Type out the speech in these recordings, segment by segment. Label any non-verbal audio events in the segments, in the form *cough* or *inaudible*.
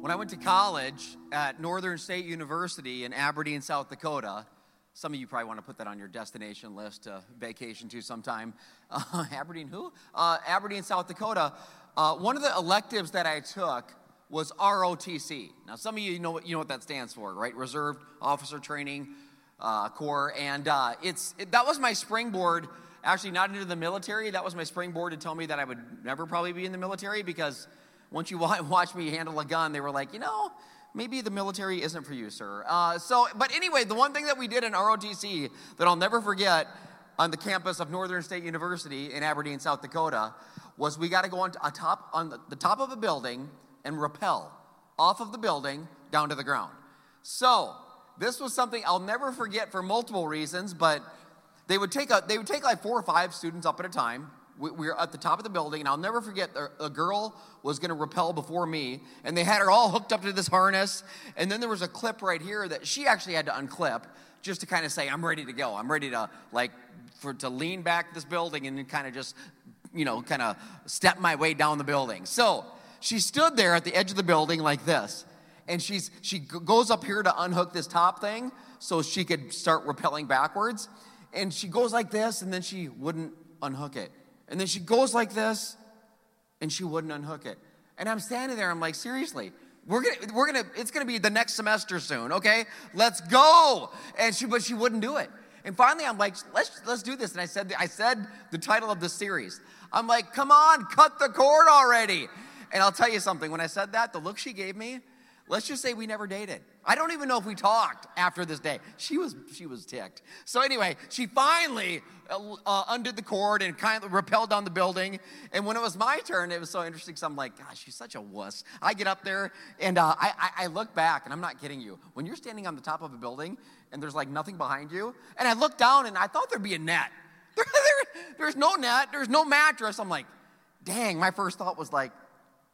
When I went to college at Northern State University in Aberdeen, South Dakota, some of you probably want to put that on your destination list to vacation to sometime. Uh, *laughs* Aberdeen, who? Uh, Aberdeen, South Dakota. Uh, one of the electives that I took was ROTC. Now, some of you know what you know what that stands for, right? Reserved Officer Training uh, Corps, and uh, it's it, that was my springboard. Actually, not into the military. That was my springboard to tell me that I would never probably be in the military because once you *laughs* watch me handle a gun, they were like, you know, maybe the military isn't for you, sir. Uh, so, but anyway, the one thing that we did in ROTC that I'll never forget on the campus of Northern State University in Aberdeen, South Dakota, was we got to go on, a top, on the, top of a building and rappel off of the building down to the ground. So, this was something I'll never forget for multiple reasons, but they would take a, they would take like four or five students up at a time we, we were at the top of the building, and I'll never forget a girl was going to rappel before me, and they had her all hooked up to this harness. And then there was a clip right here that she actually had to unclip just to kind of say, I'm ready to go. I'm ready to, like, for to lean back this building and kind of just, you know, kind of step my way down the building. So she stood there at the edge of the building like this. And she's, she goes up here to unhook this top thing so she could start rappelling backwards. And she goes like this, and then she wouldn't unhook it. And then she goes like this, and she wouldn't unhook it. And I'm standing there, I'm like, seriously, we're gonna, we're gonna, it's gonna be the next semester soon, okay? Let's go. And she, but she wouldn't do it. And finally, I'm like, let's let's do this. And I said, I said the title of the series. I'm like, come on, cut the cord already. And I'll tell you something. When I said that, the look she gave me, let's just say we never dated. I don't even know if we talked after this day. She was she was ticked. So anyway, she finally uh, uh, undid the cord and kind of rappelled down the building. And when it was my turn, it was so interesting. So I'm like, gosh, she's such a wuss. I get up there and uh, I, I, I look back, and I'm not kidding you. When you're standing on the top of a building and there's like nothing behind you, and I look down and I thought there'd be a net. There, *laughs* there, there's no net. There's no mattress. I'm like, dang. My first thought was like,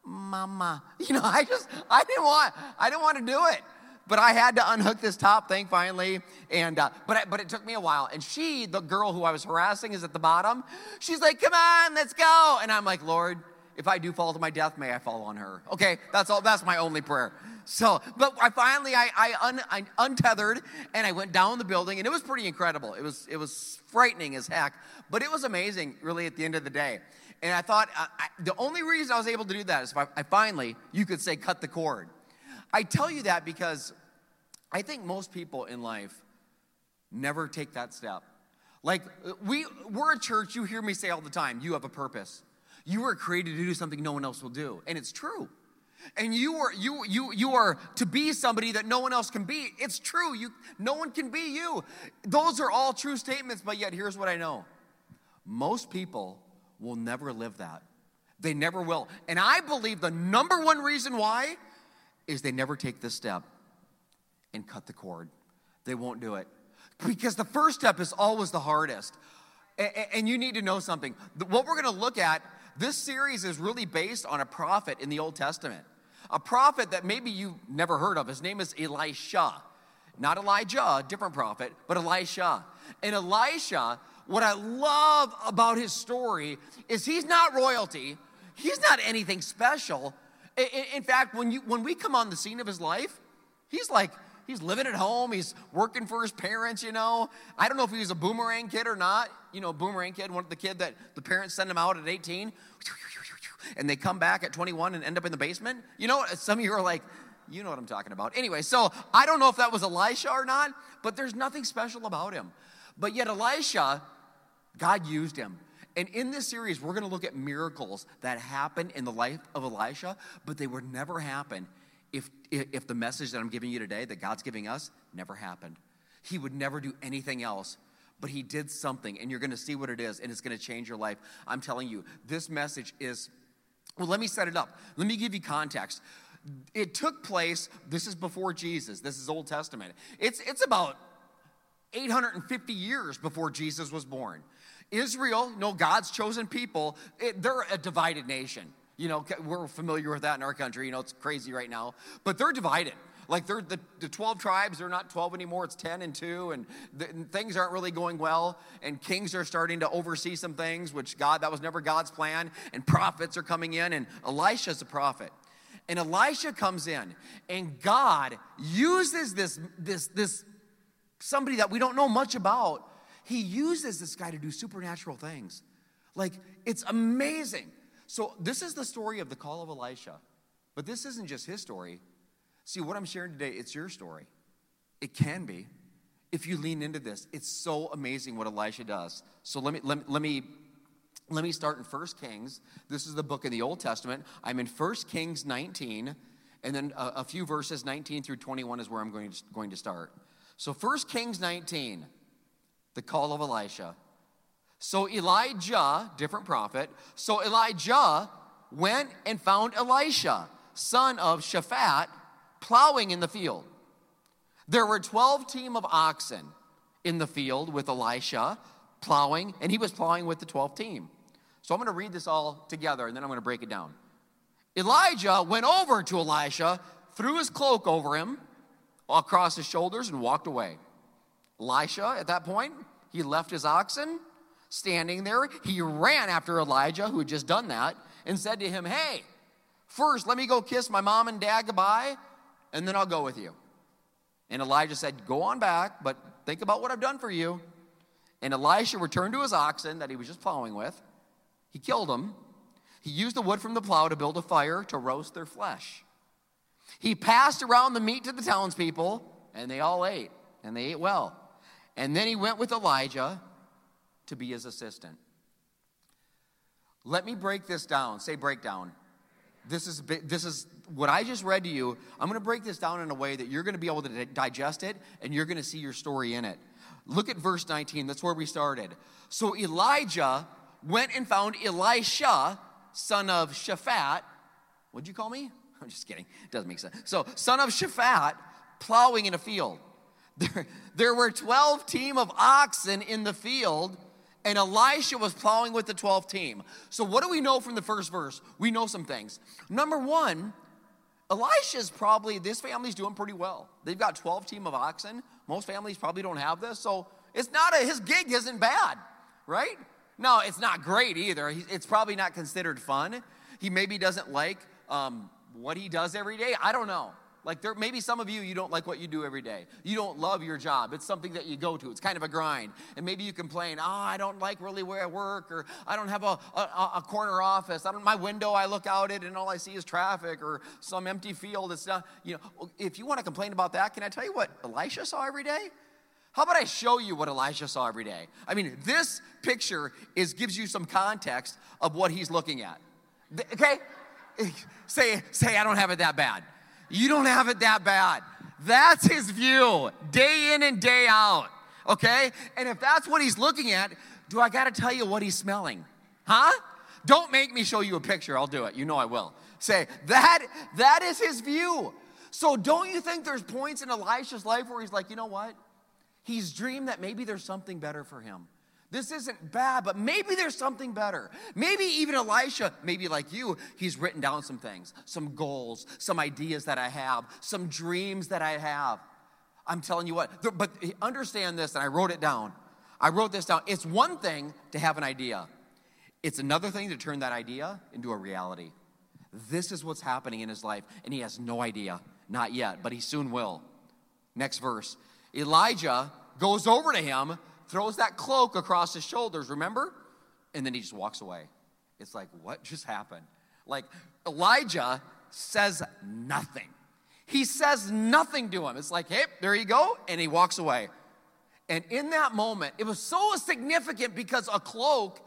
mama. *laughs* You know, I just I didn't want I didn't want to do it but I had to unhook this top thing finally. And uh, but but it took me a while. And she, the girl who I was harassing, is at the bottom. She's like, "Come on, let's go." And I'm like, "Lord, if I do fall to my death, may I fall on her." Okay, that's all. That's my only prayer. So, but I finally I, I, un, I untethered and I went down the building, and it was pretty incredible. It was it was frightening as heck, but it was amazing, really, at the end of the day. And I thought uh, I, the only reason I was able to do that is if I, I finally, you could say, cut the cord. I tell you that because I think most people in life never take that step. Like we we're a church, you hear me say all the time, you have a purpose. You were created to do something no one else will do. And it's true. And you are you you you are to be somebody that no one else can be. It's true. You no one can be you. Those are all true statements, but yet here's what I know. Most people will never live that. They never will. And I believe the number one reason why is they never take this step and cut the cord. They won't do it. Because the first step is always the hardest. And you need to know something. What we're going to look at, this series is really based on a prophet in the Old Testament. A prophet that maybe you've never heard of. His name is Elisha. Not Elijah, a different prophet, but Elisha. And Elisha, what I love about his story is he's not royalty, he's not anything special. In fact, when, you, when we come on the scene of his life, he's like, he's living at home, he's working for his parents, you know. I don't know if he was a boomerang kid or not. You know, boomerang kid, one of the kid that the parents send him out at 18, and they come back at 21 and end up in the basement. You know, some of you are like, you know what I'm talking about. Anyway, so I don't know if that was Elisha or not, but there's nothing special about him. But yet, Elisha, God used him. And in this series, we're going to look at miracles that happened in the life of Elisha, but they would never happen if, if the message that I'm giving you today, that God's giving us, never happened. He would never do anything else, but He did something, and you're going to see what it is, and it's going to change your life. I'm telling you, this message is, well, let me set it up. Let me give you context. It took place, this is before Jesus, this is Old Testament. It's, it's about 850 years before Jesus was born. Israel, no, God's chosen people, it, they're a divided nation. You know, we're familiar with that in our country. You know, it's crazy right now. But they're divided. Like they're the, the 12 tribes, they're not 12 anymore, it's 10 and 2, and, the, and things aren't really going well. And kings are starting to oversee some things, which God, that was never God's plan. And prophets are coming in, and Elisha's a prophet. And Elisha comes in, and God uses this, this, this somebody that we don't know much about. He uses this guy to do supernatural things. Like, it's amazing. So, this is the story of the call of Elisha. But this isn't just his story. See, what I'm sharing today, it's your story. It can be. If you lean into this, it's so amazing what Elisha does. So let me let, me, let me let me start in 1 Kings. This is the book in the Old Testament. I'm in 1 Kings 19, and then a, a few verses 19 through 21 is where I'm going to, going to start. So 1 Kings 19, the call of Elisha. So Elijah, different prophet, so Elijah went and found Elisha, son of Shaphat, plowing in the field. There were 12 team of oxen in the field with Elisha plowing, and he was plowing with the 12th team. So I'm going to read this all together and then I'm going to break it down. Elijah went over to Elisha, threw his cloak over him across his shoulders, and walked away. Elisha, at that point, he left his oxen standing there. He ran after Elijah, who had just done that, and said to him, Hey, first let me go kiss my mom and dad goodbye, and then I'll go with you. And Elijah said, Go on back, but think about what I've done for you. And Elisha returned to his oxen that he was just plowing with. He killed them. He used the wood from the plow to build a fire to roast their flesh. He passed around the meat to the townspeople, and they all ate, and they ate well. And then he went with Elijah to be his assistant. Let me break this down. Say breakdown. This is, this is what I just read to you. I'm going to break this down in a way that you're going to be able to digest it and you're going to see your story in it. Look at verse 19. That's where we started. So Elijah went and found Elisha, son of Shaphat. What'd you call me? *laughs* I'm just kidding. It doesn't make sense. So, son of Shaphat, plowing in a field. There, there were 12 team of oxen in the field, and Elisha was plowing with the 12 team. So, what do we know from the first verse? We know some things. Number one, Elisha's probably, this family's doing pretty well. They've got 12 team of oxen. Most families probably don't have this, so it's not a, his gig isn't bad, right? No, it's not great either. It's probably not considered fun. He maybe doesn't like um, what he does every day. I don't know. Like there maybe some of you you don't like what you do every day. You don't love your job. It's something that you go to. It's kind of a grind. And maybe you complain, "Oh, I don't like really where I work or I don't have a, a, a corner office. I don't my window I look out it and all I see is traffic or some empty field. It's not, you know, if you want to complain about that, can I tell you what Elisha saw every day? How about I show you what Elisha saw every day? I mean, this picture is gives you some context of what he's looking at. Okay? *laughs* Say say I don't have it that bad. You don't have it that bad. That's his view, day in and day out. Okay? And if that's what he's looking at, do I got to tell you what he's smelling? Huh? Don't make me show you a picture. I'll do it. You know I will. Say, that that is his view. So don't you think there's points in Elisha's life where he's like, "You know what? He's dreamed that maybe there's something better for him." This isn't bad, but maybe there's something better. Maybe even Elisha, maybe like you, he's written down some things, some goals, some ideas that I have, some dreams that I have. I'm telling you what, but understand this, and I wrote it down. I wrote this down. It's one thing to have an idea, it's another thing to turn that idea into a reality. This is what's happening in his life, and he has no idea. Not yet, but he soon will. Next verse Elijah goes over to him throws that cloak across his shoulders, remember? And then he just walks away. It's like, what *laughs* just happened? Like, Elijah says nothing. He says nothing to him. It's like, hey, there you go. And he walks away. And in that moment, it was so significant because a cloak,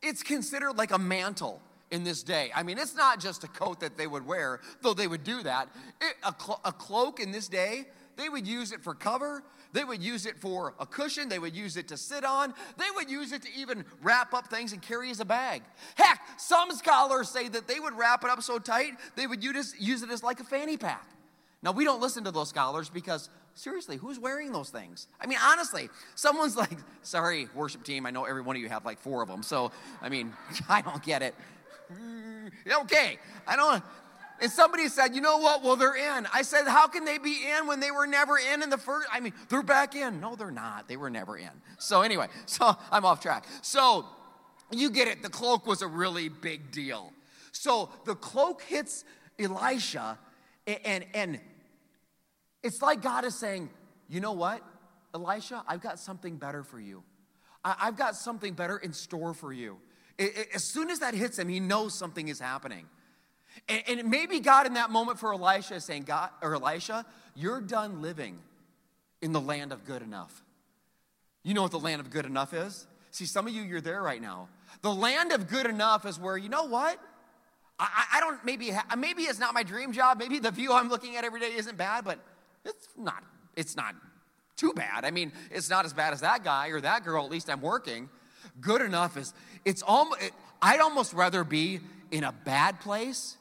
it's considered like a mantle in this day. I mean, it's not just a coat that they would wear, though they would do that. It, a, clo- a cloak in this day, they would use it for cover. They would use it for a cushion. They would use it to sit on. They would use it to even wrap up things and carry as a bag. Heck, some scholars say that they would wrap it up so tight they would use it as like a fanny pack. Now, we don't listen to those scholars because, seriously, who's wearing those things? I mean, honestly, someone's like, sorry, worship team, I know every one of you have like four of them. So, I mean, *laughs* I don't get it. *laughs* Okay, I don't, and somebody said, you know what? Well, they're in. I said, how can they be in when they were never in in the first? I mean, they're back in. No, they're not. They were never in. So, anyway, *laughs* so I'm off track. So, you get it. The cloak was a really big deal. So, the cloak hits Elisha, and, and it's like God is saying, you know what, Elisha, I've got something better for you. I've got something better in store for you. As soon as that hits him, he knows something is happening. And maybe God in that moment for Elisha is saying, God, or Elisha, you're done living in the land of good enough. You know what the land of good enough is? See, some of you, you're there right now. The land of good enough is where, you know what? I, I don't, maybe, maybe it's not my dream job. Maybe the view I'm looking at every day isn't bad, but it's not, it's not too bad. I mean, it's not as bad as that guy or that girl. At least I'm working. Good enough is, it's almost, I'd almost rather be in a bad place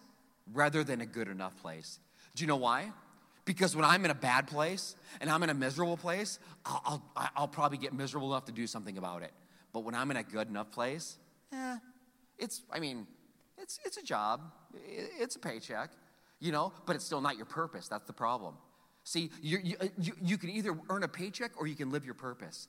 rather than a good enough place. Do you know why? Because when I'm in a bad place and I'm in a miserable place, I'll, I'll, I'll probably get miserable enough to do something about it. But when I'm in a good enough place, eh, it's, I mean, it's, it's a job, it's a paycheck, you know, but it's still not your purpose. That's the problem. See, you, you, you, you can either earn a paycheck or you can live your purpose.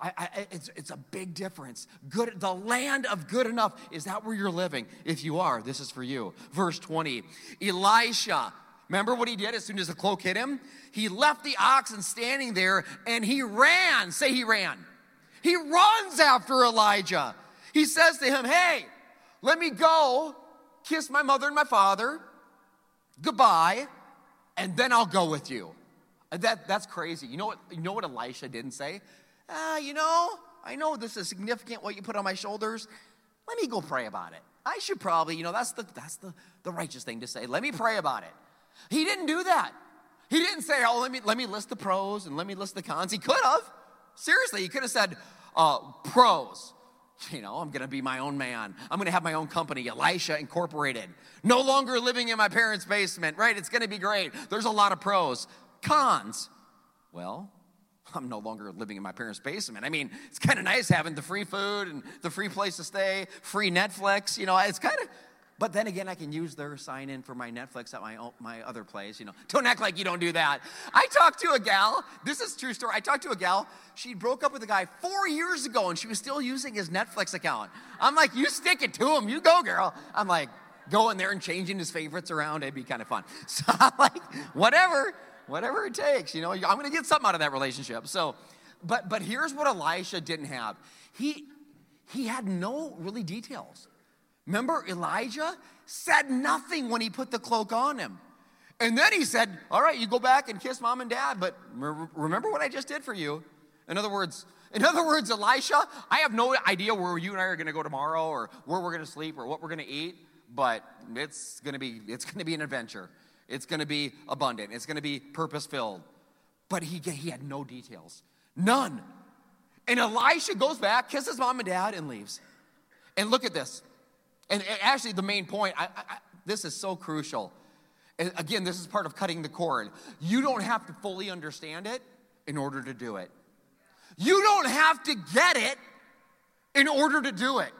I, I, it's, it's a big difference. Good, the land of good enough. Is that where you're living? If you are, this is for you. Verse 20 Elisha, remember what he did as soon as the cloak hit him? He left the oxen standing there and he ran. Say he ran. He runs after Elijah. He says to him, Hey, let me go kiss my mother and my father. Goodbye. And then I'll go with you. That, that's crazy. You know what, you know what Elisha didn't say? Ah, you know, I know this is significant what you put on my shoulders. Let me go pray about it. I should probably, you know, that's the that's the, the righteous thing to say. Let me pray about it. He didn't do that. He didn't say, oh, let me let me list the pros and let me list the cons. He could have. Seriously, he could have said, uh, pros. You know, I'm gonna be my own man. I'm gonna have my own company, Elisha Incorporated. No longer living in my parents' basement, right? It's gonna be great. There's a lot of pros. Cons. Well, *laughs* I'm no longer living in my parents' basement. I mean, it's kind of nice having the free food and the free place to stay, free Netflix. You know, it's kind of. But then again, I can use their sign in for my Netflix at my my other place. You know, don't act like you don't do that. I talked to a gal. This is true story. I talked to a gal. She broke up with a guy four years ago, and she was still using his Netflix account. I'm like, you stick it to him. You go, girl. I'm like, going there and changing his favorites around. It'd be kind of fun. *laughs* So I'm like, whatever whatever it takes. You know, I'm going to get something out of that relationship. So, but but here's what Elisha didn't have. He he had no really details. Remember, Elijah said nothing when he put the cloak on him. And then he said, All right, you go back and kiss mom and dad, but remember what I just did for you. In other words, in other words, Elisha, I have no idea where you and I are going to go tomorrow or where we're going to sleep or what we're going to eat, but it's going to be it's going to be an adventure. It's going to be abundant. It's going to be purpose filled. But he, he had no details, none. And Elisha goes back, kisses mom and dad, and leaves. And look at this. And, actually, the main point, I, I, this is so crucial. And again, this is part of cutting the cord. You don't have to fully understand it in order to do it. You don't have to get it in order to do it.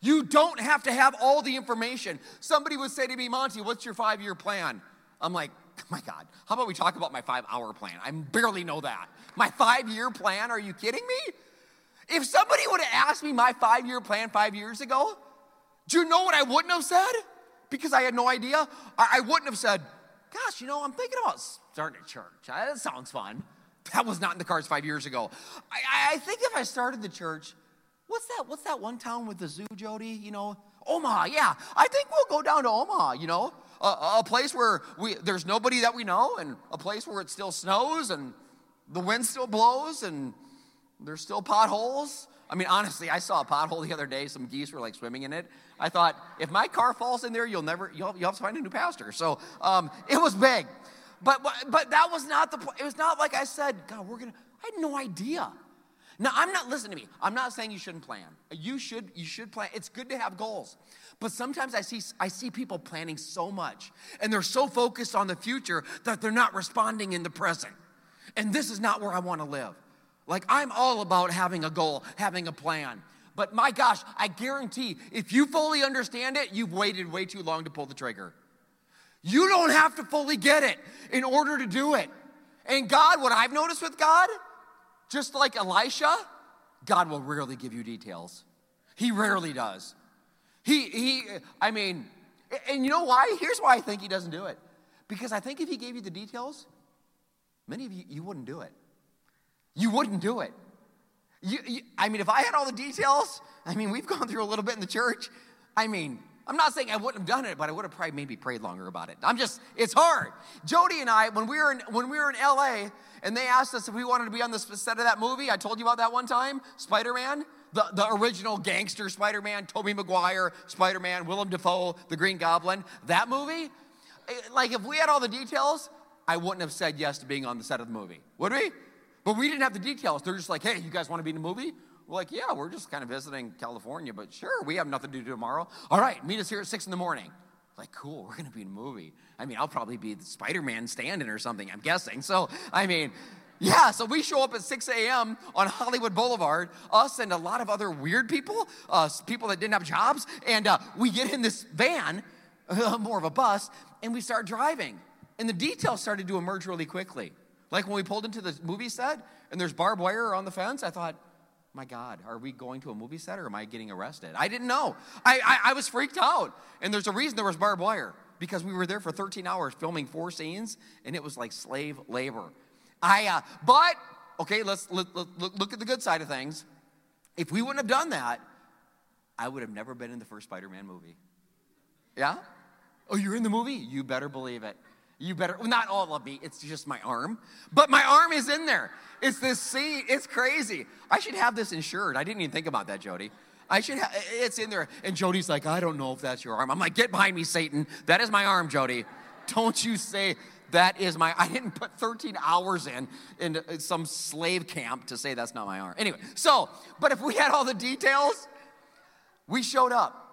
You don't have to have all the information. Somebody would say to me, Monty, what's your five year plan? I'm like, *laughs* my God, how about we talk about my five hour plan? I barely know that. My five year plan? Are you kidding me? If somebody would have asked me my five year plan five years ago, do you know what I wouldn't have said? Because I had no idea. I wouldn't have said, gosh, you know, I'm thinking about starting a church. That sounds fun. *laughs* That was not in the cards five years ago. I, I think if I started the church, what's that? What's that one town with the zoo, Jody? You know, Omaha. Yeah, I think we'll go down to Omaha. You know, a, a place where we there's nobody that we know, and a place where it still snows and the wind still blows and there's still potholes. I mean, honestly, I saw a pothole the other day. Some geese were like swimming in it. I thought, if my car falls in there, you'll never, you'll, you'll have to find a new pastor. So um, it was big. But, but that was not the, it was not like I said, God, we're going to, I had no idea. Now, I'm not, listen to me. I'm not saying you shouldn't plan. You should, you should plan. It's good to have goals. But sometimes I see, I see people planning so much and they're so focused on the future that they're not responding in the present. And this is not where I want to live. Like, I'm all about having a goal, having a plan. But my gosh, I guarantee if you fully understand it, you've waited way too long to pull the trigger. You don't have to fully get it in order to do it. And God, what I've noticed with God, just like Elisha, God will rarely give you details. He rarely does. He, he, I mean, And you know why? Here's why I think he doesn't do it. Because I think if he gave you the details, many of you, you wouldn't do it. You wouldn't do it. You, you, I mean, if I had all the details, I mean, we've gone through a little bit in the church. I mean, I'm not saying I wouldn't have done it, but I would have probably maybe prayed longer about it. I'm just, it's hard. Jody and I, when we were in, when we were in LA, and they asked us if we wanted to be on the set of that movie. I told you about that one time, Spider Man, the, the original gangster Spider Man, Tobey Maguire, Spider Man, Willem Dafoe, the Green Goblin. That movie, eh, like if we had all the details, I wouldn't have said yes to being on the set of the movie, would we? But we didn't have the details. They're just like, hey, you guys want to be in the movie? We're like, yeah, we're just kind of visiting California, but sure, we have nothing to do tomorrow. All right, meet us here at six in the morning. Like, cool, we're gonna be in a movie. I mean, I'll probably be the Spider Man stand in or something, I'm guessing. So, I mean, yeah, so we show up at 6 a.m. on Hollywood Boulevard, us and a lot of other weird people, uh, people that didn't have jobs, and uh, we get in this van, uh, *laughs* more of a bus, and we start driving. And the details started to emerge really quickly. Like when we pulled into the movie set and there's barbed wire on the fence, I thought, my God, are we going to a movie set or am I getting arrested? I didn't know. I, I, I was freaked out. And there's a reason there was barbed wire because we were there for 13 hours filming four scenes and it was like slave labor. I, uh, but, okay, let's look, look, look at the good side of things. If we wouldn't have done that, I would have never been in the first Spider Man movie. Yeah? Oh, you're in the movie? You better believe it. You better, well, not all of me, it's just my arm. But my arm is in there. It's this scene, it's crazy. I should have this insured. I didn't even think about that, Jody. I should have, it's in there. And Jody's like, I don't know if that's your arm. I'm like, get behind me, Satan. That is my arm, Jody. Don't you say that is my, I didn't put 13 hours in, in some slave camp to say that's not my arm. Anyway, so, but if we had all the details, we showed up.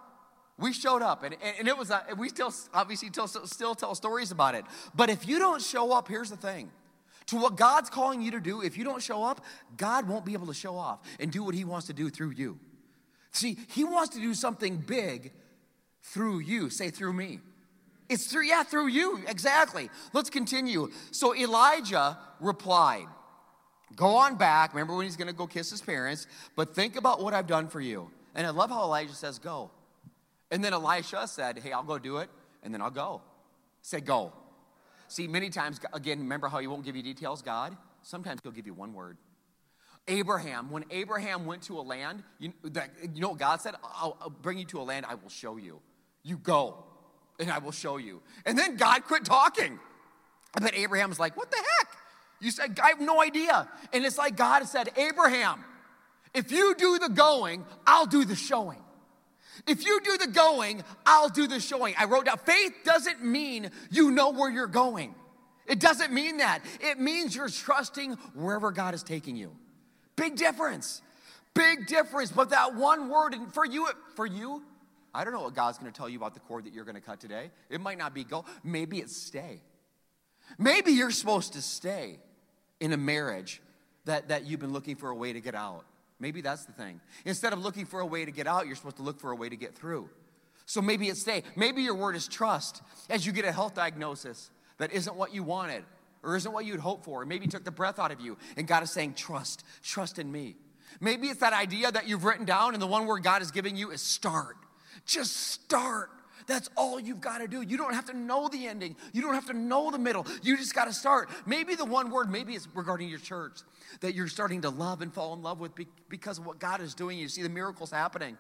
We showed up, and, and it was, uh, we still obviously tell, still tell stories about it. But if you don't show up, here's the thing to what God's calling you to do, if you don't show up, God won't be able to show off and do what He wants to do through you. See, He wants to do something big through you. Say, through me. It's through, yeah, through you, exactly. Let's continue. So Elijah replied, Go on back. Remember when he's going to go kiss his parents, but think about what I've done for you. And I love how Elijah says, Go. And then Elisha said, Hey, I'll go do it, and then I'll go. Say, Go. See, many times, again, remember how he won't give you details, God? Sometimes he'll give you one word. Abraham, when Abraham went to a land, you, that, you know what God said? I'll, I'll bring you to a land I will show you. You go, and I will show you. And then God quit talking. I bet Abraham's like, What the heck? You said, I have no idea. And it's like God said, Abraham, if you do the going, I'll do the showing. If you do the going, I'll do the showing. I wrote down faith doesn't mean you know where you're going. It doesn't mean that. It means you're trusting wherever God is taking you. Big difference. Big difference. But that one word, and for you, for you, I don't know what God's going to tell you about the cord that you're going to cut today. It might not be go. Maybe it's stay. Maybe you're supposed to stay in a marriage that, that you've been looking for a way to get out. Maybe that's the thing. Instead of looking for a way to get out, you're supposed to look for a way to get through. So maybe it's stay. Maybe your word is trust as you get a health diagnosis that isn't what you wanted or isn't what you'd hoped for. Or maybe took the breath out of you and God is saying, trust, trust in me. Maybe it's that idea that you've written down and the one word God is giving you is start. Just start. That's all you've got to do. You don't have to know the ending. You don't have to know the middle. You just got to start. Maybe the one word, maybe it's regarding your church that you're starting to love and fall in love with because of what God is doing. You see the miracles happening.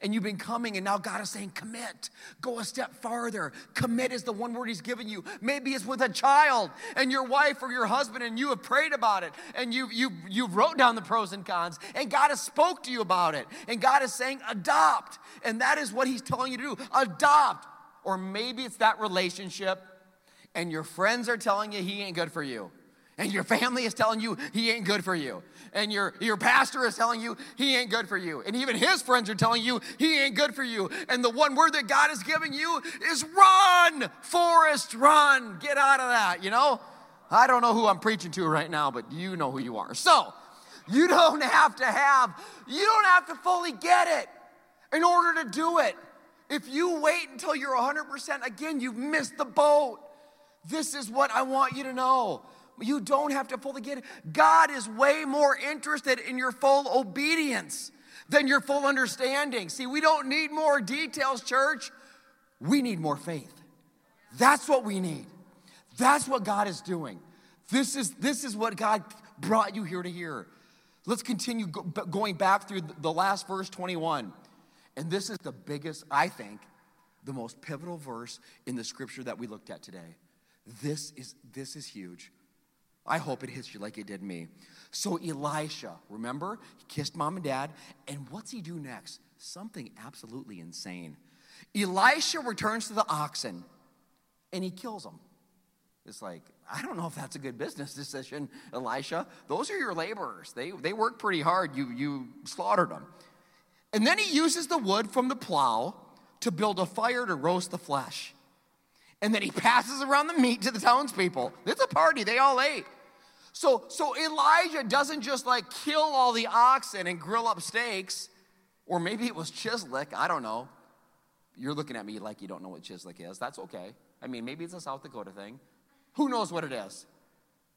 And you've been coming, and now God is saying, Commit. Go a step farther. Commit is the one word He's given you. Maybe it's with a child and your wife or your husband, and you have prayed about it, and you, you, you wrote down the pros and cons, and God has spoke to you about it. And God is saying, Adopt. And that is what He's telling you to do. Adopt. Or maybe it's that relationship, and your friends are telling you He ain't good for you and your family is telling you he ain't good for you. And your, your pastor is telling you he ain't good for you. And even his friends are telling you he ain't good for you. And the one word that god is giving you is run forest run. Get out of that you know? I don't know who i'm preaching to right now but you know who you are. So you don't have to have you don't have to fully get it in order to do it. If you wait until you're 100% again you've missed the boat. This is what i want you to know you don't have to fully get it. God is way more interested in your full obedience than your full understanding. See, we don't need more details, church. We need more faith. That's what we need. That's what God is doing. This is, this is what God brought you here to hear. Let's continue go, going back through the last verse 21. And this is the biggest, I think, the most pivotal verse in the scripture that we looked at today. This is, this is huge. I hope it hits you like it did me. So, Elisha, remember, he kissed mom and dad. And what's he do next? Something absolutely insane. Elisha returns to the oxen and he kills them. It's like, I don't know if that's a good business *laughs* decision, Elisha. Those are your laborers. They, they work pretty hard. You, you slaughtered them. And then he uses the wood from the plow to build a fire to roast the flesh. And then he passes around the meat to the townspeople. It's a party, they all ate. So, so Elijah doesn't just like kill all the oxen and grill up steaks, or maybe it was chislic, I don't know. You're looking at me like you don't know what chislic is. That's okay. I mean, maybe it's a South Dakota thing. Who knows what it is?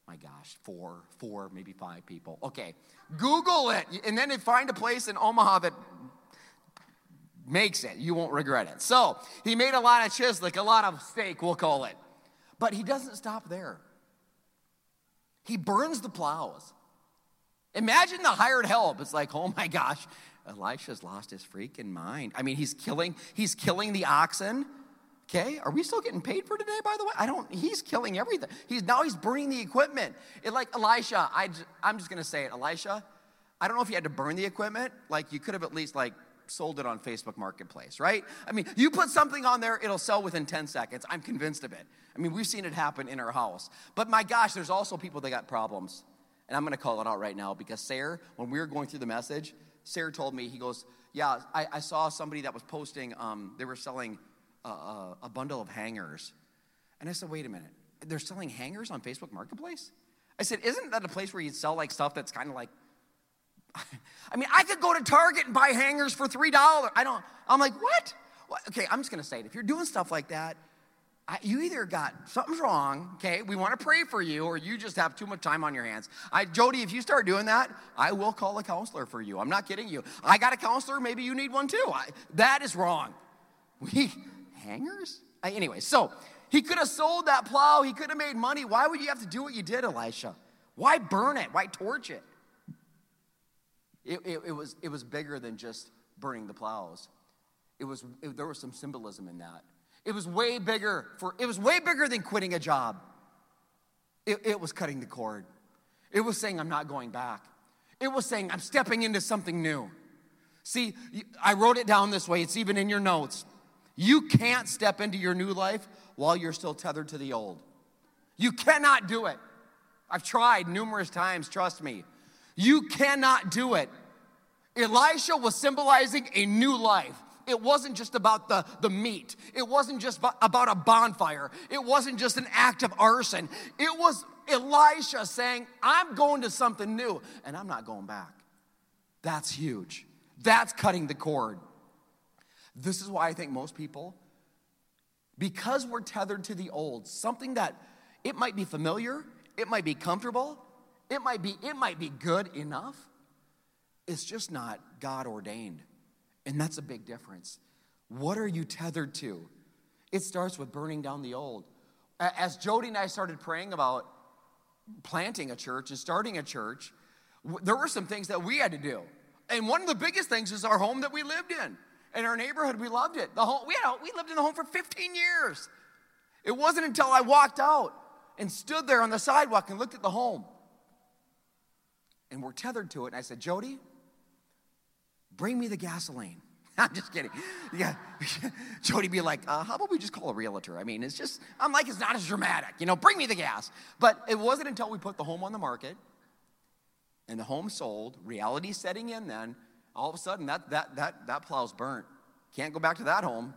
My gosh, four, four, maybe five people. Okay, Google it, and then find a place in Omaha that makes it. You won't regret it. So he made a lot of chislic, a lot of steak, we'll call it. But he doesn't stop there. He burns the plows. Imagine the hired help. It's like, oh my gosh, Elisha's lost his freaking mind. I mean, he's killing, he's killing the oxen. Okay, are we still getting paid for today, by the way? I don't, he's killing everything. He's now he's burning the equipment. It like Elisha, I, I'm just gonna say it, Elisha, I don't know if you had to burn the equipment, like you could have at least like sold it on Facebook Marketplace, right? I mean, you put something on there, it'll sell within 10 seconds. I'm convinced of it. I mean, we've seen it happen in our house. But my gosh, there's also people that got problems. And I'm gonna call it out right now because Sarah, when we were going through the message, Sarah told me, he goes, Yeah, I, I saw somebody that was posting, um, they were selling a, a, a bundle of hangers. And I said, wait a minute, they're selling hangers on Facebook Marketplace? I said, isn't that a place where you sell like stuff that's kind of like, *laughs* I mean, I could go to Target and buy hangers for $3. I don't, I'm like, what? what? Okay, I'm just gonna say it. If you're doing stuff like that, I, you either got something's wrong, okay? We want to pray for you, or you just have too much time on your hands. I, Jody, if you start doing that, I will call a counselor for you. I'm not kidding you. I got a counselor. Maybe you need one too. I, that is wrong. We hangers? Anyway, so he could have sold that plow. He could have made money. Why would you have to do what you did, Elisha? Why burn it? Why torch it? It, it, it was, it was bigger than just burning the plows. It was, it, there was some symbolism in that. It was way bigger for, it was way bigger than quitting a job. It, it was cutting the cord. It was saying, I'm not going back. It was saying, I'm stepping into something new. See, I wrote it down this way. It's even in your notes. You can't step into your new life while you're still tethered to the old. You cannot do it. I've tried numerous times, trust me. You cannot do it. Elisha was symbolizing a new life. It wasn't just about the, the meat. It wasn't just about a bonfire. It wasn't just an act of arson. It was Elisha saying, I'm going to something new and I'm not going back. That's huge. That's cutting the cord. This is why I think most people, because we're tethered to the old, something that it might be familiar, it might be comfortable, it might be, it might be good enough. It's just not God ordained. And that's a big difference. What are you tethered to? It starts with burning down the old. As Jody and I started praying about planting a church and starting a church, there were some things that we had to do. And one of the biggest things is our home that we lived in in our neighborhood. We loved it. The home, we, had, we lived in the home for 15 years. It wasn't until I walked out and stood there on the sidewalk and looked at the home. And we're tethered to it. And I said, Jody, bring me the gasoline. *laughs* I'm just kidding. Yeah, *laughs* Jody be like, uh, how about we just call a realtor? I mean, it's just, I'm like, it's not as dramatic. You know, bring me the gas. But it wasn't until we put the home on the market and the home sold, reality setting in then, all of a sudden that, that, that, that plow's burnt. Can't go back to that home.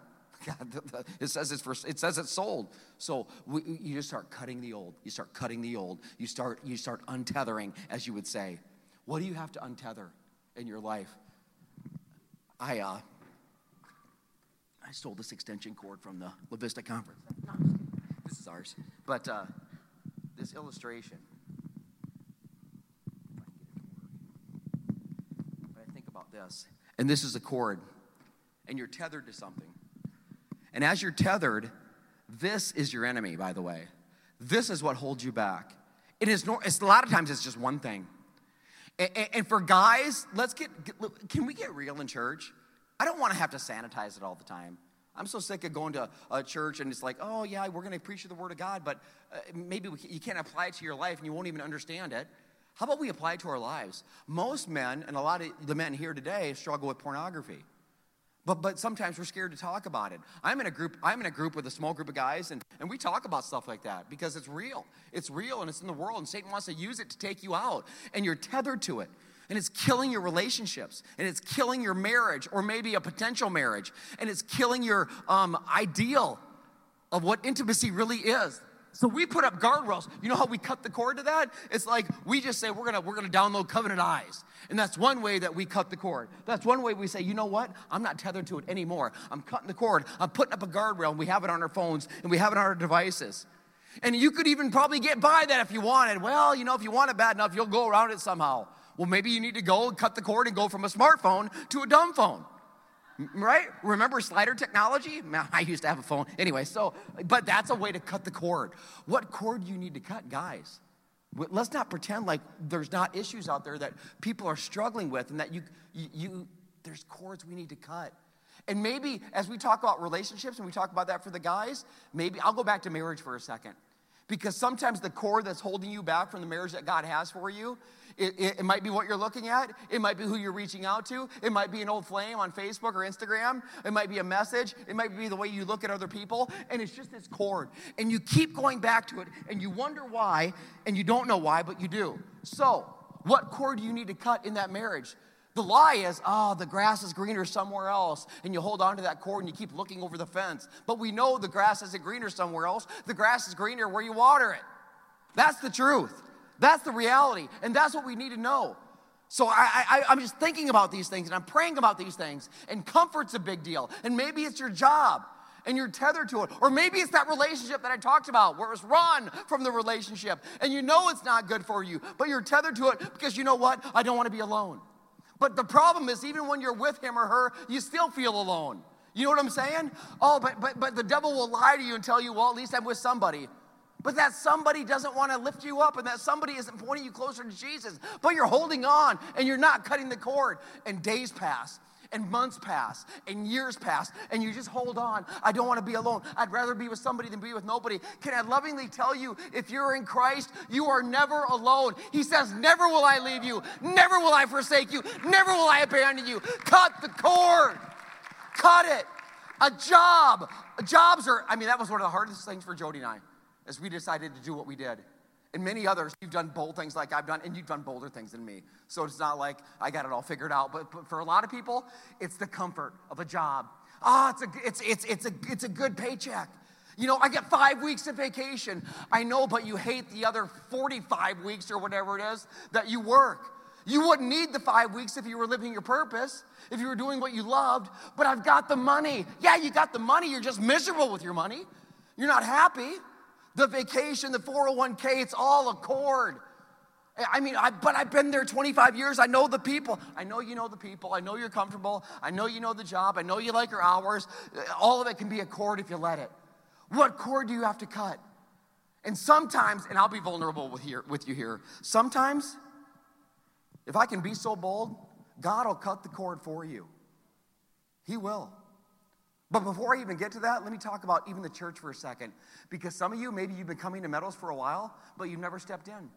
It says it's for, it says it's sold. So we, you just start cutting the old. You start cutting the old. You start you start untethering, as you would say. What do you have to untether in your life? I uh, I stole this extension cord from the La Vista conference. This is ours, but uh, this illustration But I think about this, and this is a cord, and you're tethered to something. And as you're tethered, this is your enemy, by the way. This is what holds you back. It is it's, a lot of times it's just one thing. And, and for guys, let's get, can we get real in church? I don't want to have to sanitize it all the time. I'm so sick of going to a church and it's like, oh, yeah, we're going to preach the word of God, but uh, maybe you can't apply it to your life and you won't even understand it. How about we apply it to our lives? Most men, and a lot of the men here today, struggle with pornography. But, but sometimes we're scared to talk about it. I'm in a group, I'm in a group with a small group of guys, and, and we talk about stuff like that because it's real. It's real and it's in the world, and Satan wants to use it to take you out, and you're tethered to it. And it's killing your relationships, and it's killing your marriage, or maybe a potential marriage, and it's killing your um, ideal of what intimacy really is. So we put up guardrails. You know how we cut the cord to that? It's like we just say we're gonna we're gonna download Covenant Eyes, and that's one way that we cut the cord. That's one way we say, you know what? I'm not tethered to it anymore. I'm cutting the cord. I'm putting up a guardrail, and we have it on our phones and we have it on our devices. And you could even probably get by that if you wanted. Well, you know, if you want it bad enough, you'll go around it somehow. Well, maybe you need to go and cut the cord and go from a smartphone to a dumb phone right? Remember slider technology? I used to have a phone. Anyway, so, but that's a way to cut the cord. What cord do you need to cut, guys? Let's not pretend like there's not issues out there that people are struggling with and that you, you, you there's cords we need to cut. And maybe as we talk about relationships and we talk about that for the guys, maybe I'll go back to marriage for a second. Because sometimes the cord that's holding you back from the marriage that God has for you it, it, it, might be what you're looking at. It might be who you're reaching out to. It might be an old flame on Facebook or Instagram. It might be a message. It might be the way you look at other people. And it's just this cord. And you keep going back to it and you wonder why, and you don't know why, but you do. So, what cord do you need to cut in that marriage? The lie is, oh, the grass is greener somewhere else. And you hold on to that cord and you keep looking over the fence. But we know the grass isn't greener somewhere else. The grass is greener where you water it. That's the truth. That's the reality, and that's what we need to know. So I, I, am just thinking about these things and I'm praying about these things, and comfort's a big deal. And maybe it's your job and you're tethered to it. Or maybe it's that relationship that I talked about where it's run from the relationship and you know it's not good for you, but you're tethered to it because you know what? I don't want to be alone. But the problem is, even when you're with him or her, you still feel alone. You know what I'm saying? Oh, but, but, but the devil will lie to you and tell you, well, at least I'm with somebody. But that somebody doesn't want to lift you up and that somebody isn't pointing you closer to Jesus. But you're holding on and you're not cutting the cord. And days pass and months pass and years pass and you just hold on. I don't want to be alone. I'd rather be with somebody than be with nobody. Can I lovingly tell you if you're in Christ, you are never alone. He says, Never will I leave you, never will I forsake you, never will I abandon you. Cut the cord. Cut it. A job. Jobs are, I mean, that was one of the hardest things for Jody and I as we decided to do what we did. And many others, you've done bold things like I've done, and you've done bolder things than me. So it's not like I got it all figured out. But, but for a lot of people, it's the comfort of a job. Ah, oh, it's, a, it's, it's, it's, a, it's a good paycheck. You know, I get five weeks of vacation. I know, but you hate the other 45 weeks or whatever it is that you work. You wouldn't need the five weeks if you were living your purpose, if you were doing what you loved, but I've got the money. Yeah, you got the money, you're just miserable with your money. You're not happy the vacation, the 401k, it's all a cord. I mean, I, but I've been there 25 years. I know the people. I know you know the people. I know you're comfortable. I know you know the job. I know you like your hours. Uh, all of it can be a cord if you let it. What cord do you have to cut? And sometimes, and I'll be vulnerable with, here, with you here, sometimes, if I can be so bold, God will cut the cord for you. He will. But before I even get to that, let me talk about even the church for a second. Because some of you, maybe you've been coming to Meadows for a while, but you've never stepped in.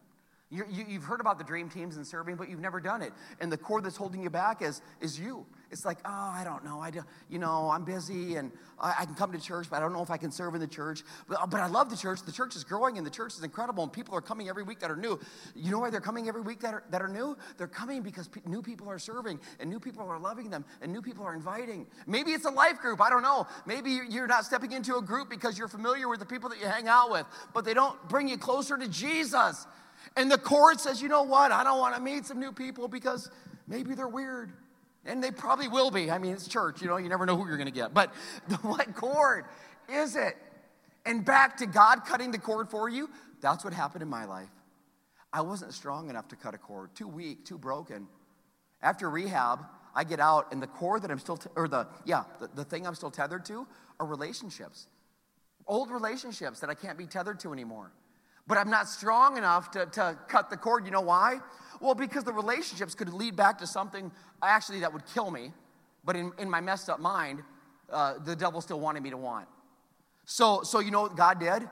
You have heard about the dream teams and serving, but you've never done it. And the core that's holding you back is, is you. It's like, oh, I don't know. I do, you know, I'm busy and I, I, can come to church, but I don't know if I can serve in the church. But, but I love the church. The church is growing and the church is incredible and people are coming every week that are new. You know why they're coming every week that are, that are new? They're coming because pe- new people are serving and new people are loving them and new people are inviting. Maybe it's a life group. I don't know. Maybe you're not stepping into a group because you're familiar with the people that you hang out with, but they don't bring you closer to Jesus. And the cord says, you know what? I don't want to meet some new people because maybe they're weird. And they probably will be. I mean, it's church, you know, you never know who you're going to get. But *laughs* the, what cord is it? And back to God cutting the cord for you, that's what happened in my life. I wasn't strong enough to cut a cord, too weak, too broken. After rehab, I get out, and the cord that I'm still, t- or the, yeah, the, the thing I'm still tethered to are relationships. Old relationships that I can't be tethered to anymore. But I'm not strong enough to, to cut the cord. You know why? Well, because the relationships could lead back to something actually that would kill me. But in, in my messed up mind, uh, the devil still wanted me to want. So, so you know what God did?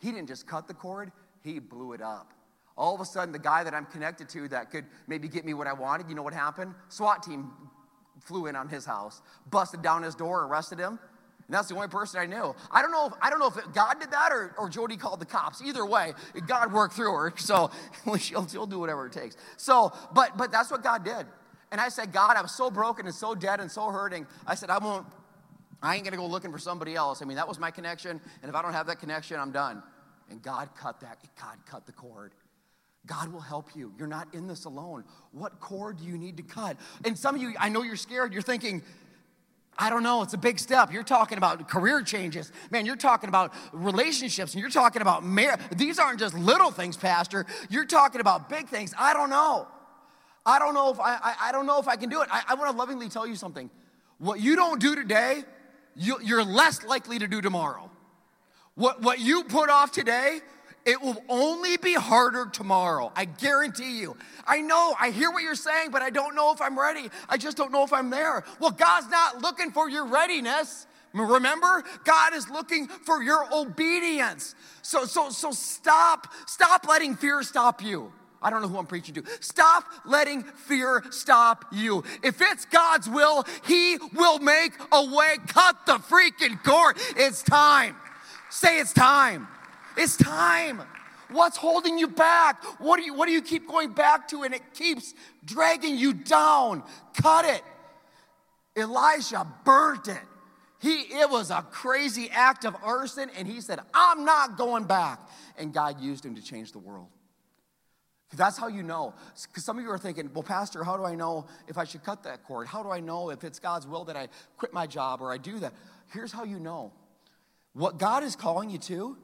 He didn't just cut the cord, he blew it up. All of a sudden, the guy that I'm connected to that could maybe get me what I wanted, you know what happened? SWAT team flew in on his house, busted down his door, arrested him. And that's the only person I knew. I don't know if I don't know if God did that or, or Jody called the cops. Either way, God worked through her, *laughs* so *laughs* she'll, she'll do whatever it takes. So, but but that's what God did. And I said, God, I was so broken and so dead and so hurting. I said, I won't. I ain't gonna go looking for somebody else. I mean, that was my connection, and if I don't have that connection, I'm done. And God cut that. God cut the cord. God will help you. You're not in this alone. What cord do you need to cut? And some of you, I know you're scared. You're thinking, I don't know, it's a big step. You're talking about career changes. Man, you're talking about relationships and you're talking about marriage. These aren't just little things, Pastor. You're talking about big things. I don't know. I don't know if I, I, I don't know if I can do it. I, I want to lovingly tell you something. What you don't do today, you, you're less likely to do tomorrow. What, what you put off today, it will only be harder tomorrow. I guarantee you. I know, I hear what you're saying, but I don't know if I'm ready. I just don't know if I'm there. Well, God's not looking for your readiness. Remember, God is looking for your obedience. So, so, so stop, stop letting fear stop you. I don't know who I'm preaching to. Stop letting fear stop you. If it's God's will, He will make a way. Cut the freaking cord. It's time. Say it's time. It's time. What's holding you back? What do you, what do you keep going back to and it keeps dragging you down? Cut it. Elijah burnt it. He, it was a crazy act of arson, and he said, I'm not going back. And God used him to change the world. That's how you know. Because some of you are thinking, well, Pastor, how do I know if I should cut that cord? How do I know if it's God's will that I quit my job or I do that? Here's how you know. What God is calling you to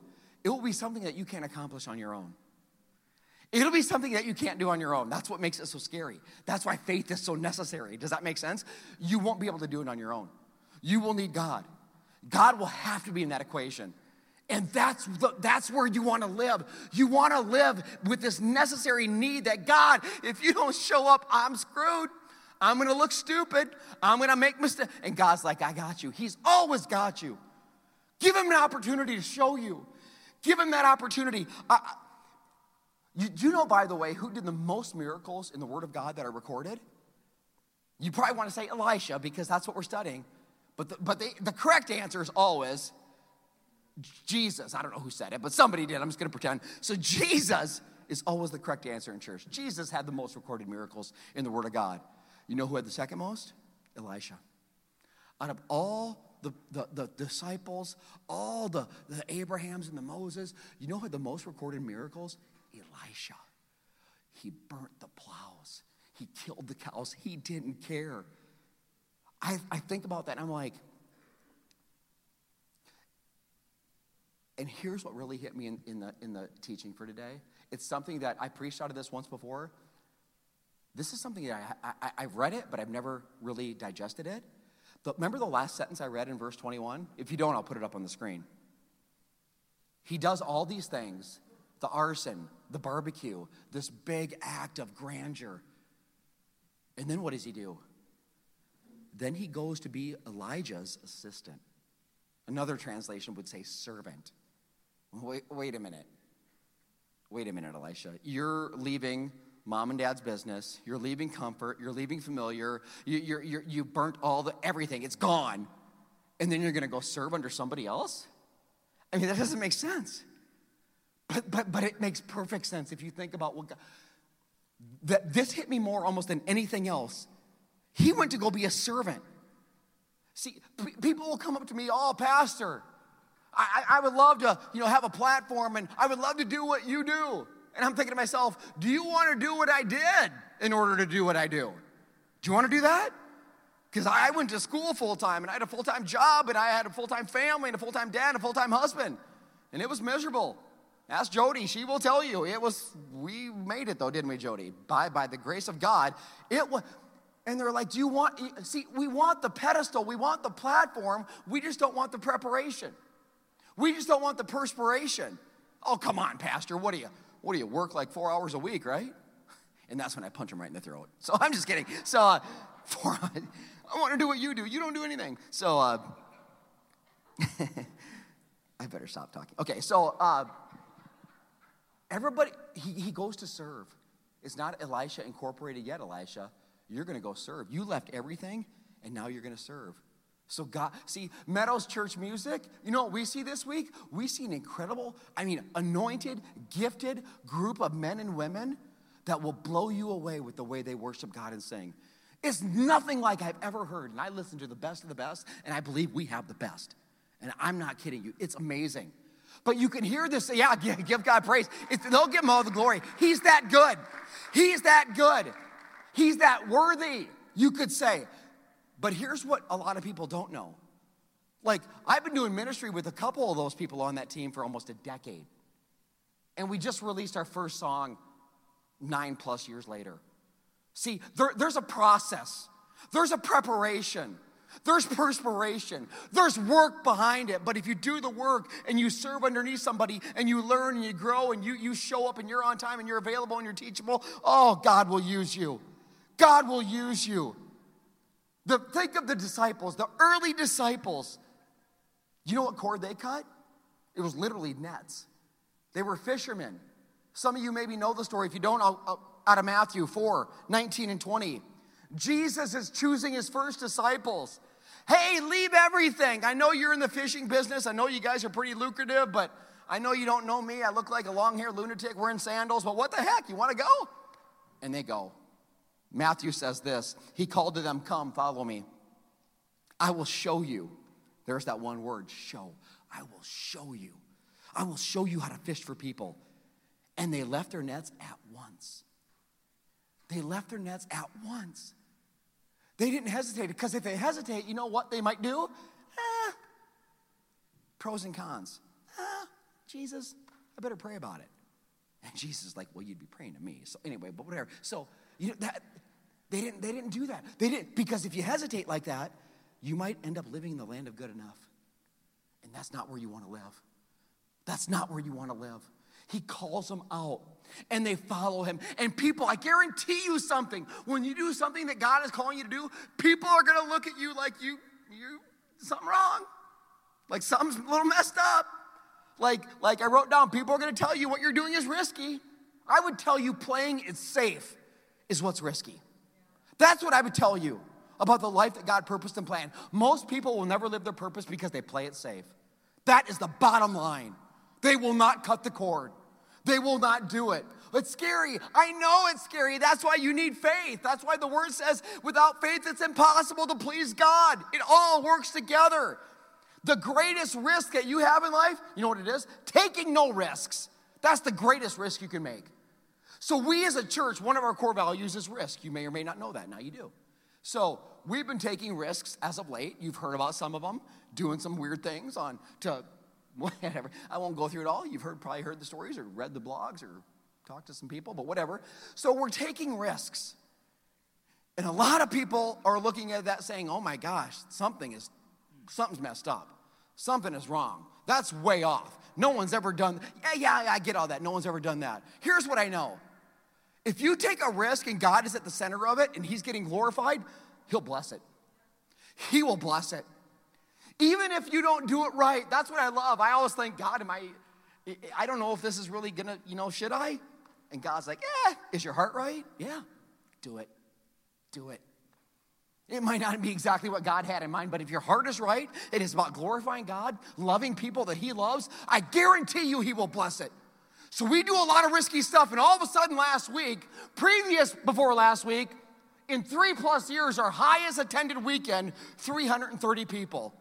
it will be something that you can't accomplish on your own. It'll be something that you can't do on your own. That's what makes it so scary. That's why faith is so necessary. Does that make sense? You won't be able to do it on your own. You will need God. God will have to be in that equation. And that's, the, that's where you want to live. You want to live with this necessary need that God, if you don't show up, I'm screwed. I'm going to look stupid. I'm going to make mistakes. And God's like, I got you. He's always got you. Give him an opportunity to show you. Give him that opportunity. you, you know, by the way, who did the most miracles in the Word of God that are recorded? You probably want to say Elisha because that's what we're studying. But the, but the, the correct answer is always Jesus. I don't know who said it, but somebody did. I'm just going to pretend. So Jesus is always the correct answer in church. Jesus had the most recorded miracles in the Word of God. You know who had the second most? Elisha. Out of all the, the, the disciples, all the, the Abrahams and the Moses. You know who had the most recorded miracles? Elisha. He burnt the plows, he killed the cows, he didn't care. I, I think about that and I'm like, and here's what really hit me in, in, the, in the teaching for today. It's something that I preached out of this once before. This is something that I, I, I've read it, but I've never really digested it. Remember the last sentence I read in verse 21? If you don't, I'll put it up on the screen. He does all these things the arson, the barbecue, this big act of grandeur. And then what does he do? Then he goes to be Elijah's assistant. Another translation would say servant. Wait, wait a minute. Wait a minute, Elisha. You're leaving mom and dad's business. You're leaving comfort. You're leaving familiar. You, you're, you're, you burnt all the everything. It's gone. And then you're going to go serve under somebody else? I mean, that doesn't make sense. But, but, but it makes perfect sense if you think about what God, that this hit me more almost than anything else. He went to go be a servant. See, p- people will come up to me, oh, pastor, I, I would love to, you know, have a platform and I would love to do what you do. And I'm thinking to myself, do you want to do what I did in order to do what I do? Do you want to do that? Because I went to school full time and I had a full time job and I had a full time family and a full time dad and a full time husband. And it was miserable. Ask Jody, she will tell you. It was, we made it though, didn't we, Jody? By, by the grace of God. It was, And they're like, Do you want, see, we want the pedestal, we want the platform, we just don't want the preparation. We just don't want the perspiration. Oh, come on, Pastor, what do you, what do you work like four hours a week, right? *laughs* And that's when I punch him right in the throat. *laughs* So I'm just kidding. So, uh, *laughs* I want to do what you do. You don't do anything. So, uh, I better stop talking. Okay, so uh, everybody, he, he goes to serve. It's not Elisha incorporated yet, Elisha. You're going to go serve. You left everything, and now you're going to serve. So, God, see, Meadows Church Music, you know what we see this week? We see an incredible, I mean, anointed, gifted group of men and women that will blow you away with the way they worship God and sing. It's nothing like I've ever heard. And I listen to the best of the best, and I believe we have the best. And I'm not kidding you, it's amazing. But you can hear this, yeah, *laughs* give God praise. It's, they'll give him all the glory. He's that good. He's that good. He's that worthy, you could say. But here's what a lot of people don't know. Like, I've been doing ministry with a couple of those people on that team for almost a decade. And we just released our first song nine plus years later. See, there, there's a process, there's a preparation. There's perspiration. There's work behind it. But if you do the work and you serve underneath somebody and you learn and you grow and you, you show up and you're on time and you're available and you're teachable, oh, God will use you. God will use you. The, think of the disciples, the early disciples. You know what cord they cut? It was literally nets. They were fishermen. Some of you maybe know the story. If you don't, I'll, I'll, out of Matthew 4 19 and 20. Jesus is choosing his first disciples. Hey, leave everything. I know you're in the fishing business. I know you guys are pretty lucrative, but I know you don't know me. I look like a long haired lunatic wearing sandals, but what the heck? You want to go? And they go. Matthew says this He called to them, Come, follow me. I will show you. There's that one word, show. I will show you. I will show you how to fish for people. And they left their nets at once. They left their nets at once. They didn't hesitate because if they hesitate, you know what they might do? Eh, pros and cons. Ah, Jesus, I better pray about it. And Jesus is like, well, you'd be praying to me. So anyway, but whatever. So you know that they didn't they didn't do that. They didn't because if you hesitate like that, you might end up living in the land of good enough. And that's not where you want to live. That's not where you want to live. He calls them out and they follow him. And people, I guarantee you something. When you do something that God is calling you to do, people are going to look at you like you, you, something wrong. Like something's a little messed up. Like, like I wrote down, people are going to tell you what you're doing is risky. I would tell you playing is safe is what's risky. That's what I would tell you about the life that God purposed and planned. Most people will never live their purpose because they play it safe. That is the bottom line. They will not cut the cord. They will not do it. It's scary. I know it's scary. That's why you need faith. That's why the word says, without faith, it's impossible to please God. It all works together. The greatest risk that you have in life, you know what it is? Taking no risks. That's the greatest risk you can make. So, we as a church, one of our core values is risk. You may or may not know that. Now you do. So, we've been taking risks as of late. You've heard about some of them, doing some weird things on to *laughs* whatever. I won't go through it all. You've heard probably heard the stories or read the blogs or talked to some people, but whatever. So we're taking risks. And a lot of people are looking at that saying, "Oh my gosh, something is something's messed up. Something is wrong. That's way off. No one's ever done Yeah, yeah, I get all that. No one's ever done that. Here's what I know. If you take a risk and God is at the center of it and he's getting glorified, he'll bless it. He will bless it. Even if you don't do it right, that's what I love. I always think, God, am I, I don't know if this is really gonna, you know, should I? And God's like, yeah, is your heart right? Yeah, do it. Do it. It might not be exactly what God had in mind, but if your heart is right, it is about glorifying God, loving people that He loves, I guarantee you He will bless it. So we do a lot of risky stuff, and all of a sudden last week, previous before last week, in three plus years, our highest attended weekend, 330 people.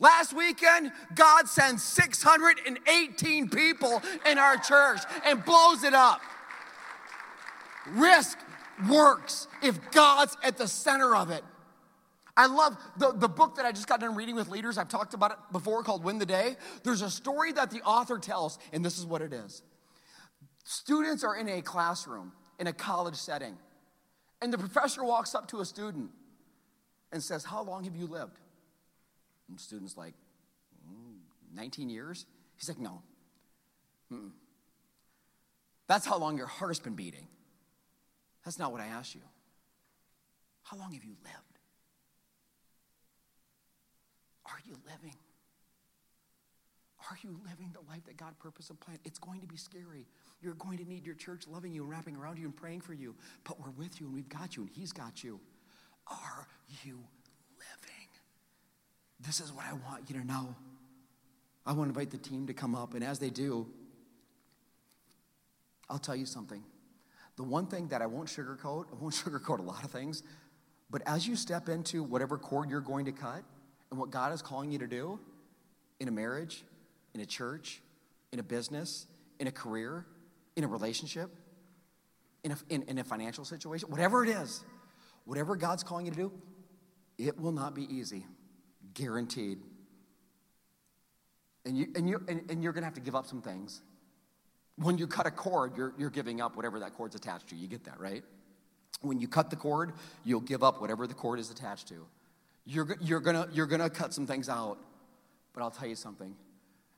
Last weekend, God sends 618 people in our church and blows it up. Risk works if God's at the center of it. I love the, the book that I just got done reading with leaders. I've talked about it before called Win the Day. There's a story that the author tells, and this is what it is. Students are in a classroom in a college setting, And the professor walks up to a student and says, How long have you lived? And the student's like, mm, 19 years? He's like, No. Mm-mm. That's how long your heart has been beating. That's not what I asked you. How long have you lived? Are you living? Are you living the life that God purposed and planned? It's going to be scary. You're going to need your church loving you and wrapping around you and praying for you. But we're with you and we've got you and He's got you. Are you living? This is what I want you to know. I want to invite the team to come up, and as they do, I'll tell you something. The one thing that I won't sugarcoat, I won't *laughs* sugarcoat a lot of things, but as you step into whatever cord you're going to cut and what God is calling you to do in a marriage, in a church, in a business, in a career, in a relationship, in a, in, in a financial situation, whatever it is, whatever God's calling you to do, it will not be easy, guaranteed. And, you, and, you, and, and you're going to have to give up some things. When you cut a cord, you're, you're giving up whatever that cord's attached to. You get that, right? When you cut the cord, you'll give up whatever the cord is attached to. You're, you're going you're gonna cut some things out. But I'll tell you something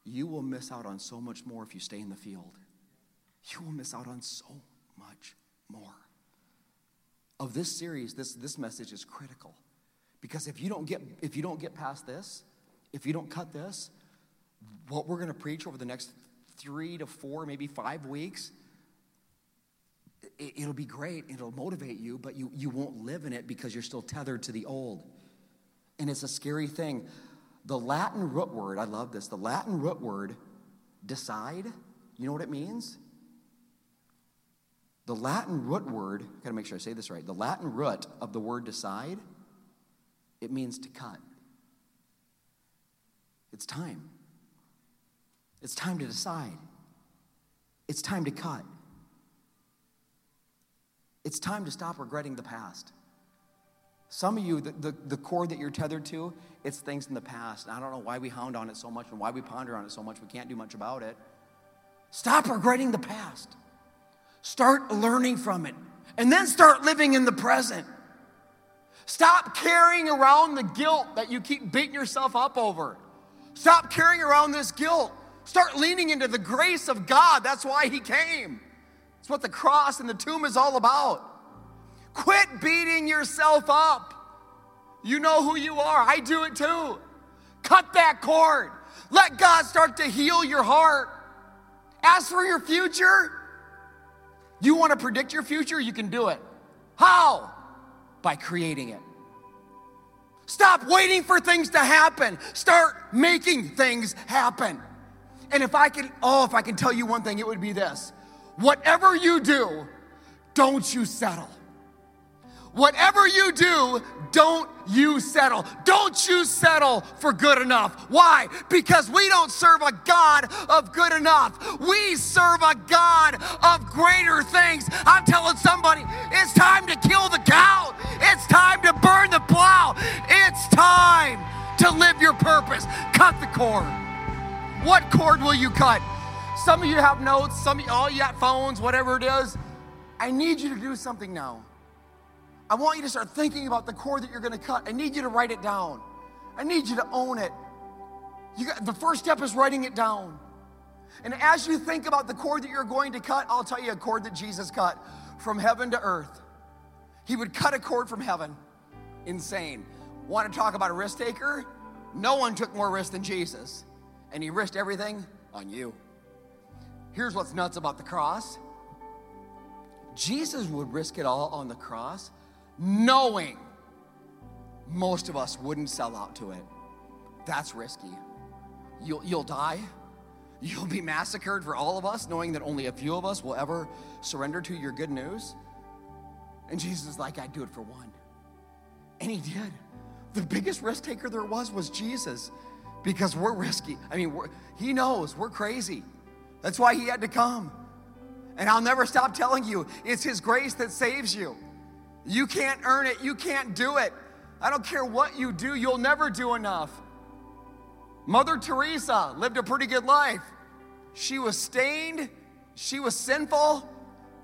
you will miss out on so much more if you stay in the field. You will miss out on so much more. Of this series, this, this message is critical. Because if you don't get if you don't get past this, if you don't cut this, what we're going to preach over the next three to four, maybe five weeks, it, will be great. It'll motivate you, but you, you won't live in it because you're still tethered to the old. And it's a scary thing. The Latin root word, I love this. The Latin root word, decide, you know what it means? The Latin root word, I gotta make sure I say this right. The Latin root of the word decide, it means to cut. It's time. It's time to decide. It's time to cut. It's time to stop regretting the past. Some of you, the, the, the, cord that you're tethered to, it's things in the past. And I don't know why we hound on it so much and why we ponder on it so much. We can't do much about it. Stop regretting the past. Start learning from it. And then start living in the present. Stop carrying around the guilt that you keep beating yourself up over. Stop carrying around this guilt. Start leaning into the grace of God. That's why He came. It's what the cross and the tomb is all about. Quit beating yourself up. You know who you are. I do it too. Cut that cord. Let God start to heal your heart. As for your future, you want to predict your future? You can do it. How? By creating it. Stop waiting for things to happen. Start making things happen. And if I can, oh, if I can tell you one thing, it would be this whatever you do, don't you settle. Whatever you do, don't you settle. Don't you settle for good enough. Why? Because we don't serve a God of good enough. We serve a God of greater things. I'm telling somebody, it's time to kill the cow. It's time to burn the plow. It's time to live your purpose. Cut the cord. What cord will you cut? Some of you have notes, some of you, all you got phones, whatever it is. I need you to do something now. I want you to start thinking about the cord that you're going to cut. I need you to write it down. I need you to own it. You got, the first step is writing it down. And as you think about the cord that you're going to cut, I'll tell you a cord that Jesus cut from heaven to earth. He would cut a cord from heaven. Insane. Want to talk about a risk taker? No one took more risk than Jesus. And he risked everything on you. Here's what's nuts about the cross Jesus would risk it all on the cross knowing most of us wouldn't sell out to it. That's risky. You'll, you'll die. You'll be massacred for all of us, knowing that only a few of us will ever surrender to your good news. And Jesus is like, I'd do it for one. And he did. The biggest risk taker there was was Jesus because we're risky. I mean, he knows we're crazy. That's why he had to come. And I'll never stop telling you, it's his grace that saves you. You can't earn it, you can't do it. I don't care what you do, you'll never do enough. Mother Teresa lived a pretty good life. She was stained, she was sinful,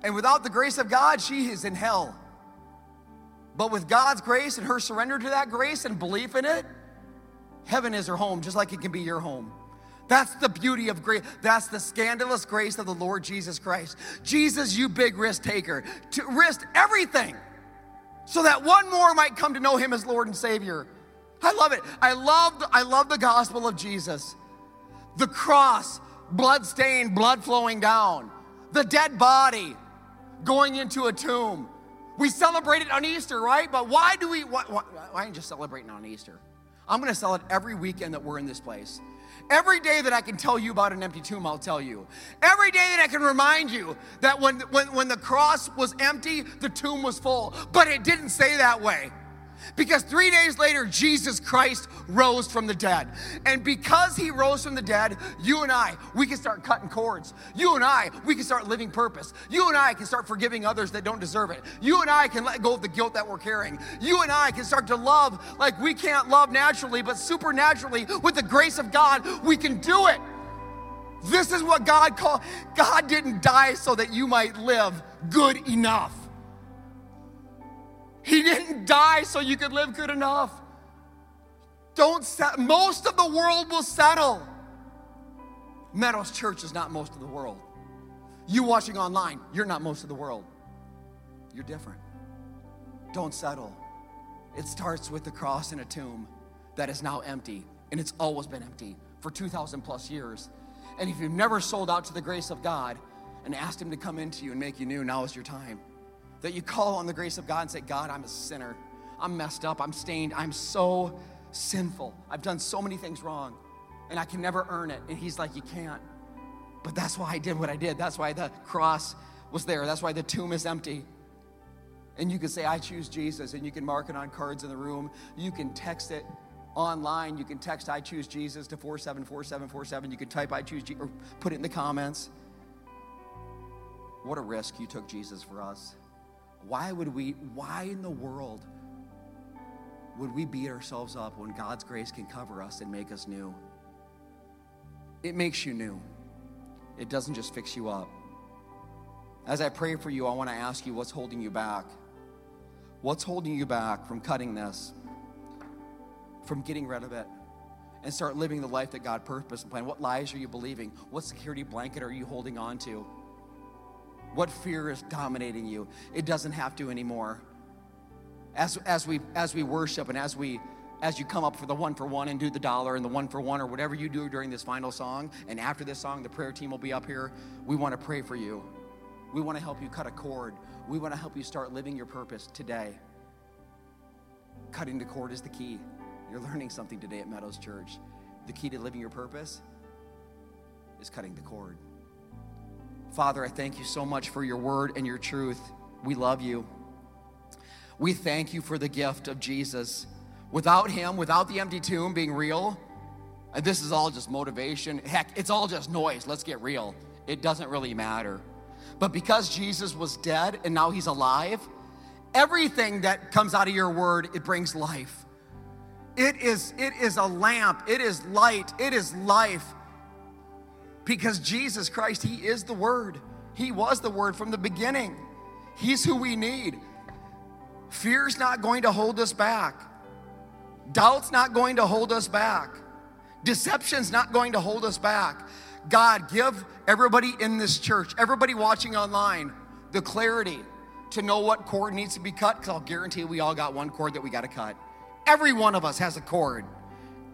and without the grace of God, she is in hell. But with God's grace and her surrender to that grace and belief in it, heaven is her home, just like it can be your home. That's the beauty of grace. That's the scandalous grace of the Lord Jesus Christ. Jesus, you big risk taker, to risk everything so that one more might come to know him as Lord and Savior. I love it. I love, I love the gospel of Jesus. The cross, blood stained, blood flowing down, the dead body going into a tomb. We celebrate it on Easter, right? But why do we, why, why, why just celebrating on Easter? I'm gonna sell it every weekend that we're in this place. Every day that I can tell you about an empty tomb, I'll tell you. Every day that I can remind you that when, when, when the cross was empty, the tomb was full. But it didn't say that way. Because three days later, Jesus Christ rose from the dead. And because he rose from the dead, you and I, we can start cutting cords. You and I, we can start living purpose. You and I can start forgiving others that don't deserve it. You and I can let go of the guilt that we're carrying. You and I can start to love like we can't love naturally, but supernaturally, with the grace of God, we can do it. This is what God called. God didn't die so that you might live good enough. Die so you could live good enough. Don't set, most of the world will settle. Meadows Church is not most of the world. You watching online, you're not most of the world. You're different. Don't settle. It starts with the cross and a tomb that is now empty, and it's always been empty for 2,000 plus years. And if you've never sold out to the grace of God and asked Him to come into you and make you new, now is your time that you call on the grace of God and say, God, I'm a sinner. I'm messed up. I'm stained. I'm so sinful. I've done so many things wrong and I can never earn it. And He's like, You can't. But that's why I did what I did. That's why the cross was there. That's why the tomb is empty. And you can say, I choose Jesus, and you can mark it on cards in the room. You can text it online. You can text I choose Jesus to 474747. You can type I choose Jesus or put it in the comments. What a risk you took Jesus for us. Why would we, why in the world would we beat ourselves up when God's grace can cover us and make us new? It makes you new, it doesn't just fix you up. As I pray for you, I want to ask you what's holding you back? What's holding you back from cutting this, from getting rid of it, and start living the life that God purposed and planned? What lies are you believing? What security blanket are you holding on to? What fear is dominating you? It doesn't have to anymore. As, as, we, as we worship and as, we, as you come up for the one for one and do the dollar and the one for one or whatever you do during this final song, and after this song, the prayer team will be up here. We want to pray for you. We want to help you cut a cord. We want to help you start living your purpose today. Cutting the cord is the key. You're learning something today at Meadows Church. The key to living your purpose is cutting the cord. Father, I thank you so much for your word and your truth. We love you. We thank you for the gift of Jesus. Without him, without the empty tomb being real, and this is all just motivation. Heck, it's all just noise. Let's get real. It doesn't really matter. But because Jesus was dead and now he's alive, everything that comes out of your word, it brings life. It is, it is a lamp, it is light, it is life. Because Jesus Christ, He is the Word. He was the Word from the beginning. He's who we need. Fear's not going to hold us back. Doubt's not going to hold us back. Deception's not going to hold us back. God, give everybody in this church, everybody watching online, the clarity to know what cord needs to be cut, because I'll guarantee we all got one cord that we got to cut. Every one of us has a cord.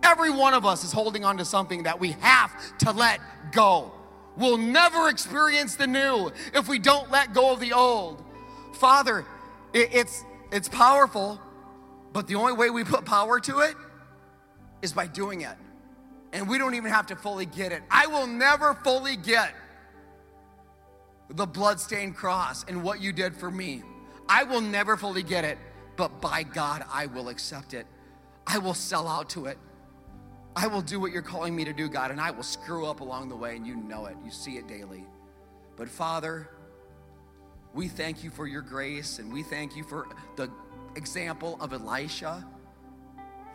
Every one of us is holding on to something that we have to let go. We'll never experience the new if we don't let go of the old. Father, it, it's, it's powerful, but the only way we put power to it is by doing it. And we don't even have to fully get it. I will never fully get the bloodstained cross and what you did for me. I will never fully get it, but by God, I will accept it. I will sell out to it. I will do what you're calling me to do, God, and I will screw up along the way, and you know it. You see it daily. But Father, we thank you for your grace, and we thank you for the example of Elisha.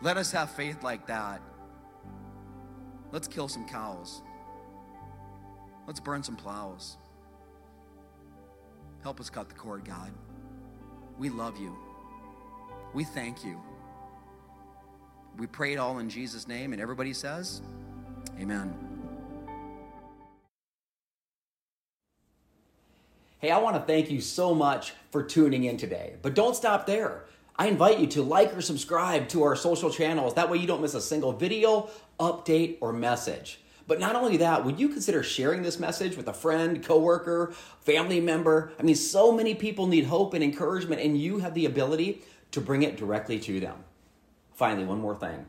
Let us have faith like that. Let's kill some cows. Let's burn some plows. Help us cut the cord, God. We love you. We thank you. We pray it all in Jesus' name, and everybody says, Amen. Hey, I want to thank you so much for tuning in today. But don't stop there. I invite you to like or subscribe to our social channels. That way you don't miss a single video, update, or message. But not only that, would you consider sharing this message with a friend, coworker, family member? I mean, so many people need hope and encouragement, and you have the ability to bring it directly to them. Finally, one more thing.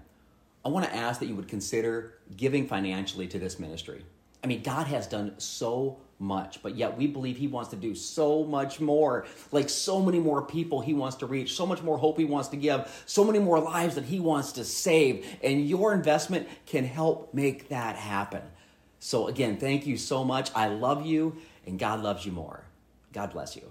I want to ask that you would consider giving financially to this ministry. I mean, God has done so much, but yet we believe He wants to do so much more. Like so many more people He wants to reach, so much more hope He wants to give, so many more lives that He wants to save. And your investment can help make that happen. So, again, thank you so much. I love you, and God loves you more. God bless you.